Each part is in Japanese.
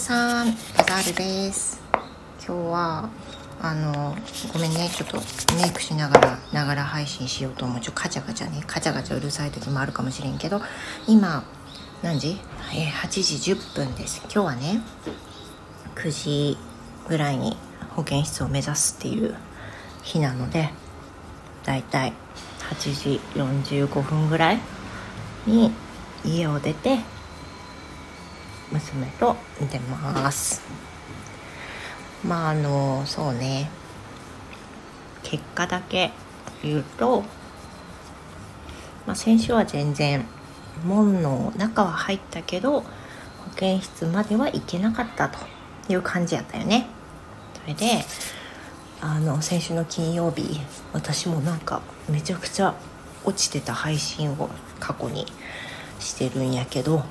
さんバザールです。今日はあのごめんね。ちょっとメイクしながらながら配信しようと思う。ちょカチャカチャね。カチャカチャうるさい時もあるかもしれんけど今何時？え8時10分です。今日はね9時ぐらいに保健室を目指すっていう日なのでだいたい8時45分ぐらいに家を出て娘と出ます。まああのそうね。結果だけ言うと、まあ、先週は全然門の中は入ったけど保健室までは行けなかったという感じやったよね。それであの先週の金曜日私もなんかめちゃくちゃ落ちてた配信を過去にしてるんやけど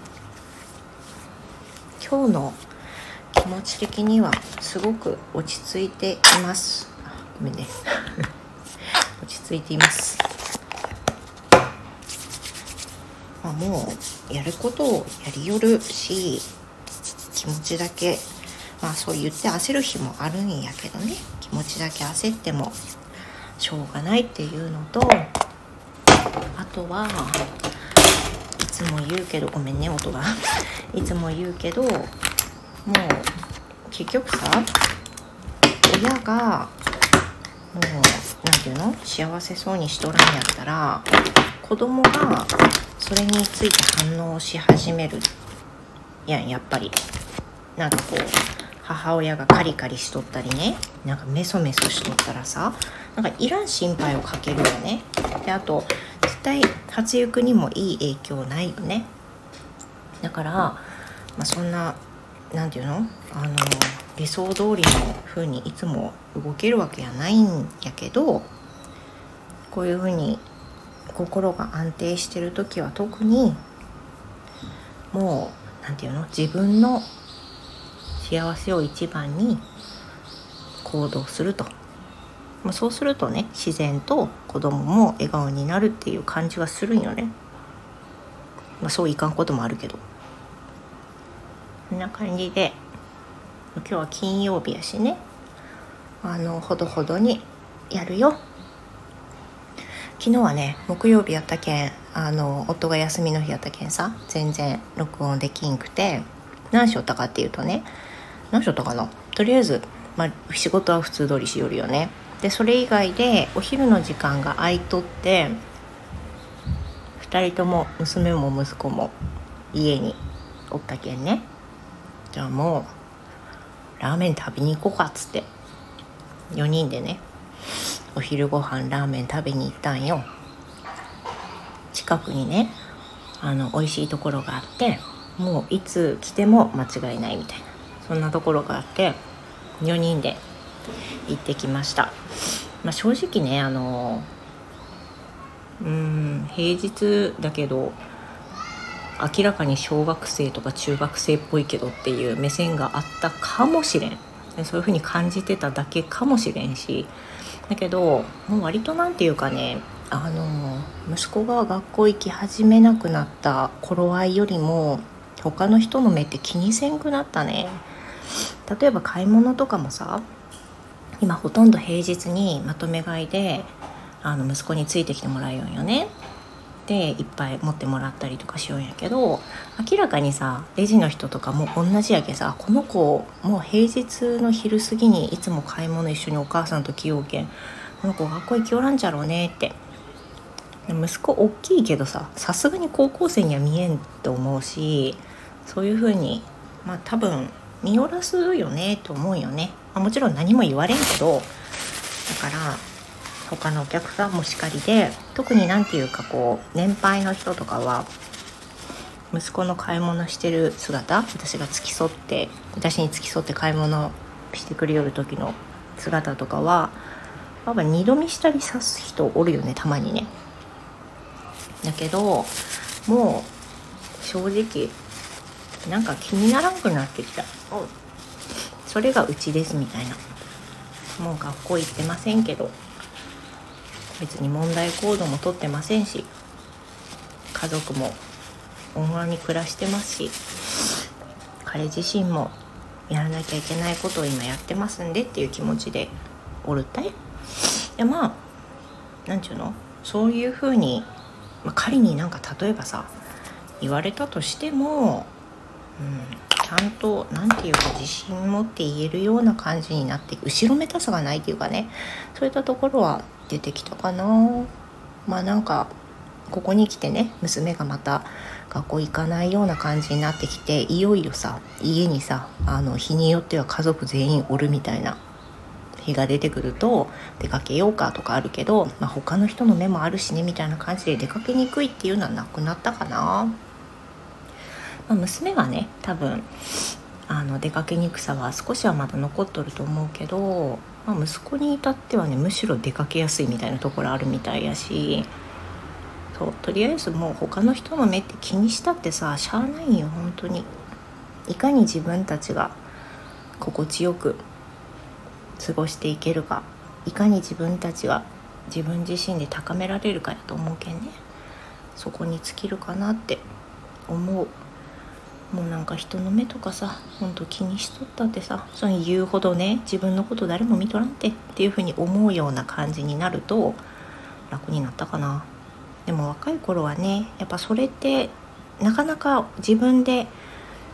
今日の気持ち的にはすごく落ち着いています。ごめんね。落ち着いています。まあもうやることをやりよるし気持ちだけまあそう言って焦る日もあるんやけどね。気持ちだけ焦ってもしょうがないっていうのとあとはつも言うけどごめんね音が。いつも言うけどもう結局さ親がもう何て言うの？幸せそうにしとらんやったら子供がそれについて反応し始めるやんやっぱり。なんかこう母親がカリカリしとったりね。なんかメソメソしとったらさなんかいらん心配をかけるよね。であと対発育にもいい影響ないよね。だから、まあ、そんな何て言うの？あの理想通りの風にいつも動けるわけやないんやけどこういう風に心が安定してる時は特にもう何て言うの？自分の幸せを一番に行動すると。まあ、そうするとね自然と子供も笑顔になるっていう感じはするんよね、まあ、そういかんこともあるけど。こんな感じで今日は金曜日やしね。あのほどほどにやるよ。昨日はね木曜日やったけんあの夫が休みの日やったけんさ全然録音できんくて何しよったかっていうとね何しよったかな。とりあえず、まあ、仕事は普通通りしよるよね。でそれ以外でお昼の時間が空いとって2人とも娘も息子も家におったけんね。じゃあもうラーメン食べに行こうかっつって4人でねお昼ご飯ラーメン食べに行ったんよ。近くにねあの美味しいところがあってもういつ来ても間違いないみたいなそんなところがあって4人で行ってきました、まあ、正直ねあのうん平日だけど明らかに小学生とか中学生っぽいけどっていう目線があったかもしれん。そういう風に感じてただけかもしれんし。だけどもう割と何て言うかねあの息子が学校行き始めなくなった頃合いよりも他の人の目って気にせんくなったね。例えば買い物とかもさ今ほとんど平日にまとめ買いであの息子についてきてもらうよんよね。でいっぱい持ってもらったりとかしようんやけど明らかにさレジの人とかも同じやけさこの子もう平日の昼過ぎにいつも買い物一緒にお母さんと来ようけんこの子学校行きおらんじゃろうねって。息子大きいけどささすがに高校生には見えんと思うしそういう風にまあ多分見下ろすよねと思うよね、まあ、もちろん何も言われんけどだから他のお客さんもしかりで特に何て言うかこう年配の人とかは息子の買い物してる姿私が付き添って私に付き添って買い物してくれよる時の姿とかはやっぱ二度見したりさす人おるよねたまにね。だけどもう正直なんか気にならんくなってきた。それがうちですみたいな。もう学校行ってませんけど。別に問題行動もとってませんし。家族も温和に暮らしてますし。彼自身もやらなきゃいけないことを今やってますんでっていう気持ちでおるったいいやまあ何ちゅうの？そういうふうに、まあ、仮になんか例えばさ言われたとしても、うん、ちゃんと何て言うか自信持って言えるような感じになって後ろめたさがないっていうかね。そういったところは出てきたかな。まあなんかここに来てね娘がまた学校行かないような感じになってきていよいよさ家にさあの日によっては家族全員おるみたいな。日が出てくると出かけようかとかあるけど、まあ、他の人の目もあるしねみたいな感じで出かけにくいっていうのはなくなったかな、まあ、娘はね多分あの出かけにくさは少しはまだ残っとると思うけど、まあ、息子に至ってはねむしろ出かけやすいみたいなところあるみたいやしそうとりあえずもう他の人の目って気にしたってさしゃあないよ本当に。いかに自分たちが心地よく過ごしていけるかいかに自分たちが自分自身で高められるかやと思うけんね。そこに尽きるかなって思う。もうなんか人の目とかさほんと気にしとったってさその言うほどね自分のこと誰も見とらんてっていうふうに思うような感じになると楽になったかな。でも若い頃はねやっぱそれってなかなか自分で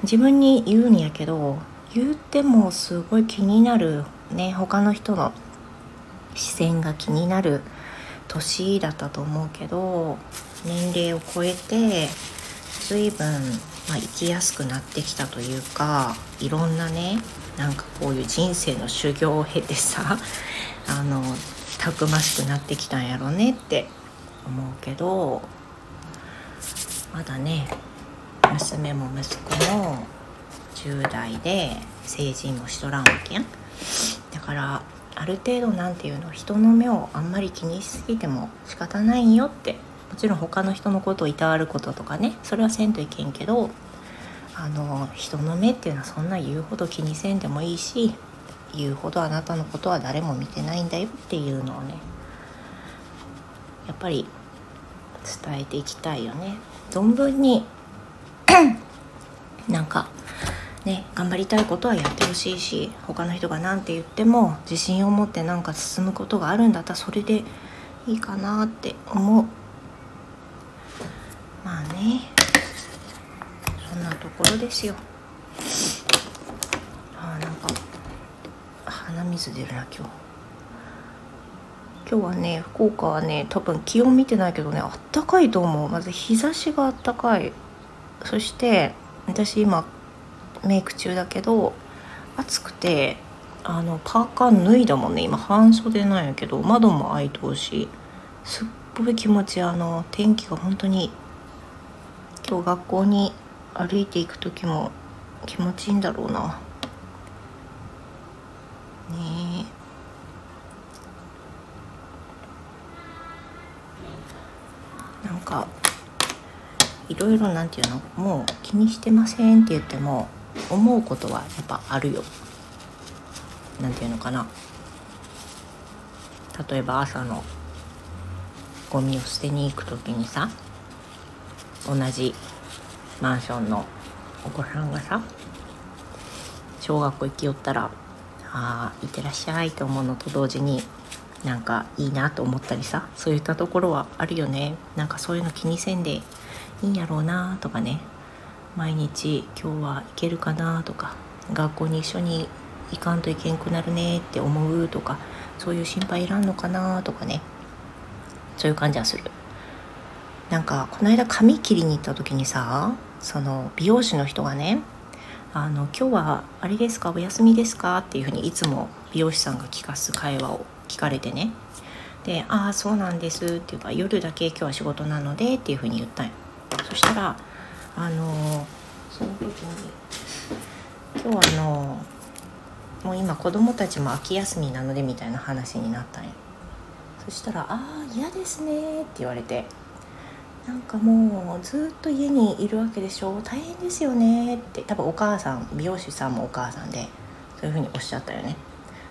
自分に言うんやけど言うてもすごい気になるね他の人の視線が気になる年だったと思うけど年齢を超えて随分、まあ、生きやすくなってきたというかいろんなねなんかこういう人生の修行を経てさ あのたくましくなってきたんやろねって思うけどまだね娘も息子も10代で成人もしとらんわけやん。だからある程度なんていうの人の目をあんまり気にしすぎても仕方ないよってもちろん他の人のことをいたわることとかねそれはせんといけんけどあの人の目っていうのはそんな言うほど気にせんでもいいし言うほどあなたのことは誰も見てないんだよっていうのをねやっぱり伝えていきたいよね。存分に なんかね頑張りたいことはやってほしいし他の人が何て言っても自信を持ってなんか進むことがあるんだったらそれでいいかなって思う。まあね。そんなところですよ。あなんか鼻水出るな今日。今日はね福岡はね多分気温見てないけどねあったかいと思う。まず日差しがあったかい。そして私今メイク中だけど暑くてあのパーカー脱いだもんね。今半袖なんやけど窓も開いとうしすっごい気持ちあの天気が本当に今日学校に歩いていく時も気持ちいいんだろうな。ねえ。なんかいろいろなんていうの？もう気にしてませんって言っても思うことはやっぱあるよ。なんていうのかな。例えば朝のゴミを捨てに行く時にさ同じマンションのお子さんがさ小学校行きよったらああいってらっしゃいと思うのと同時になんかいいなと思ったりさそういったところはあるよね。なんかそういうの気にせんでいいんやろうなとかね。毎日今日は行けるかなとか学校に一緒に行かんといけんくなるねって思うとかそういう心配いらんのかなとかね。そういう感じはする。なんかこの間髪切りに行った時にさその美容師の人がねあの今日はあれですかお休みですか？っていうふうにいつも美容師さんが聞かす会話を聞かれてね。で「ああそうなんです」っていうか「夜だけ今日は仕事なので」っていうふうに言ったんよ。そしたらあのその時に今日あのもう今子供たちも秋休みなのでみたいな話になったんやそしたら「ああ嫌ですね」って言われて。なんかもうずっと家にいるわけでしょ。大変ですよねって。多分お母さん美容師さんもお母さんでそういうふうにおっしゃったよね。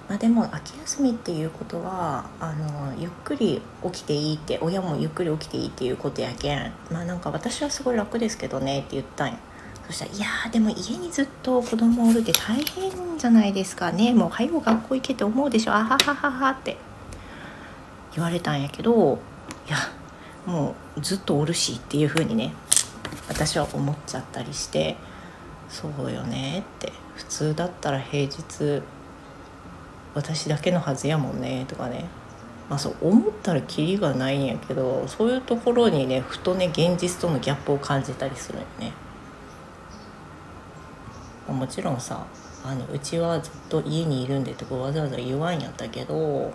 まあ、でも秋休みっていうことはあのゆっくり起きていいって親もゆっくり起きていいっていうことやけん。まあなんか私はすごい楽ですけどねって言ったんやそしたら「いやでも家にずっと子供おるって大変じゃないですかね。もう早う学校行けって思うでしょ。あはははは」って。言われたんやけどいやもうずっとおるしっていう風にね私は思っちゃったりしてそうよねって普通だったら平日私だけのはずやもんねとかねまあそう思ったらキリがないんやけどそういうところにねふとね現実とのギャップを感じたりするよね。もちろんさあのうちはずっと家にいるんでとかわざわざ言わんやったけど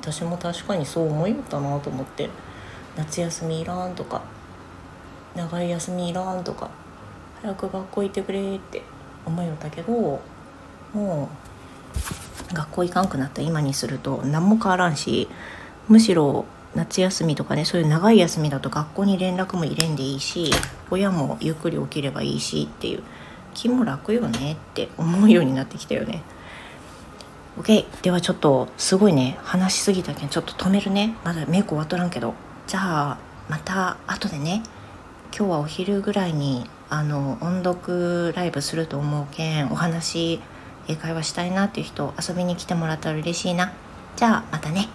私も確かにそう思いよったなと思って夏休みいらんとか長い休みいらんとか早く学校行ってくれって思いよったけどもう学校行かんくなった今にすると何も変わらんしむしろ夏休みとかねそういう長い休みだと学校に連絡も入れんでいいし親もゆっくり起きればいいしっていう気も楽よねって思うようになってきたよね。OK ではちょっとすごいね話しすぎたけんちょっと止めるね。まだメイク終わっとらんけど。じゃあまた後でね今日はお昼ぐらいにあの音読ライブすると思うけんお話英会話したいなっていう人遊びに来てもらったら嬉しいな。じゃあまたね。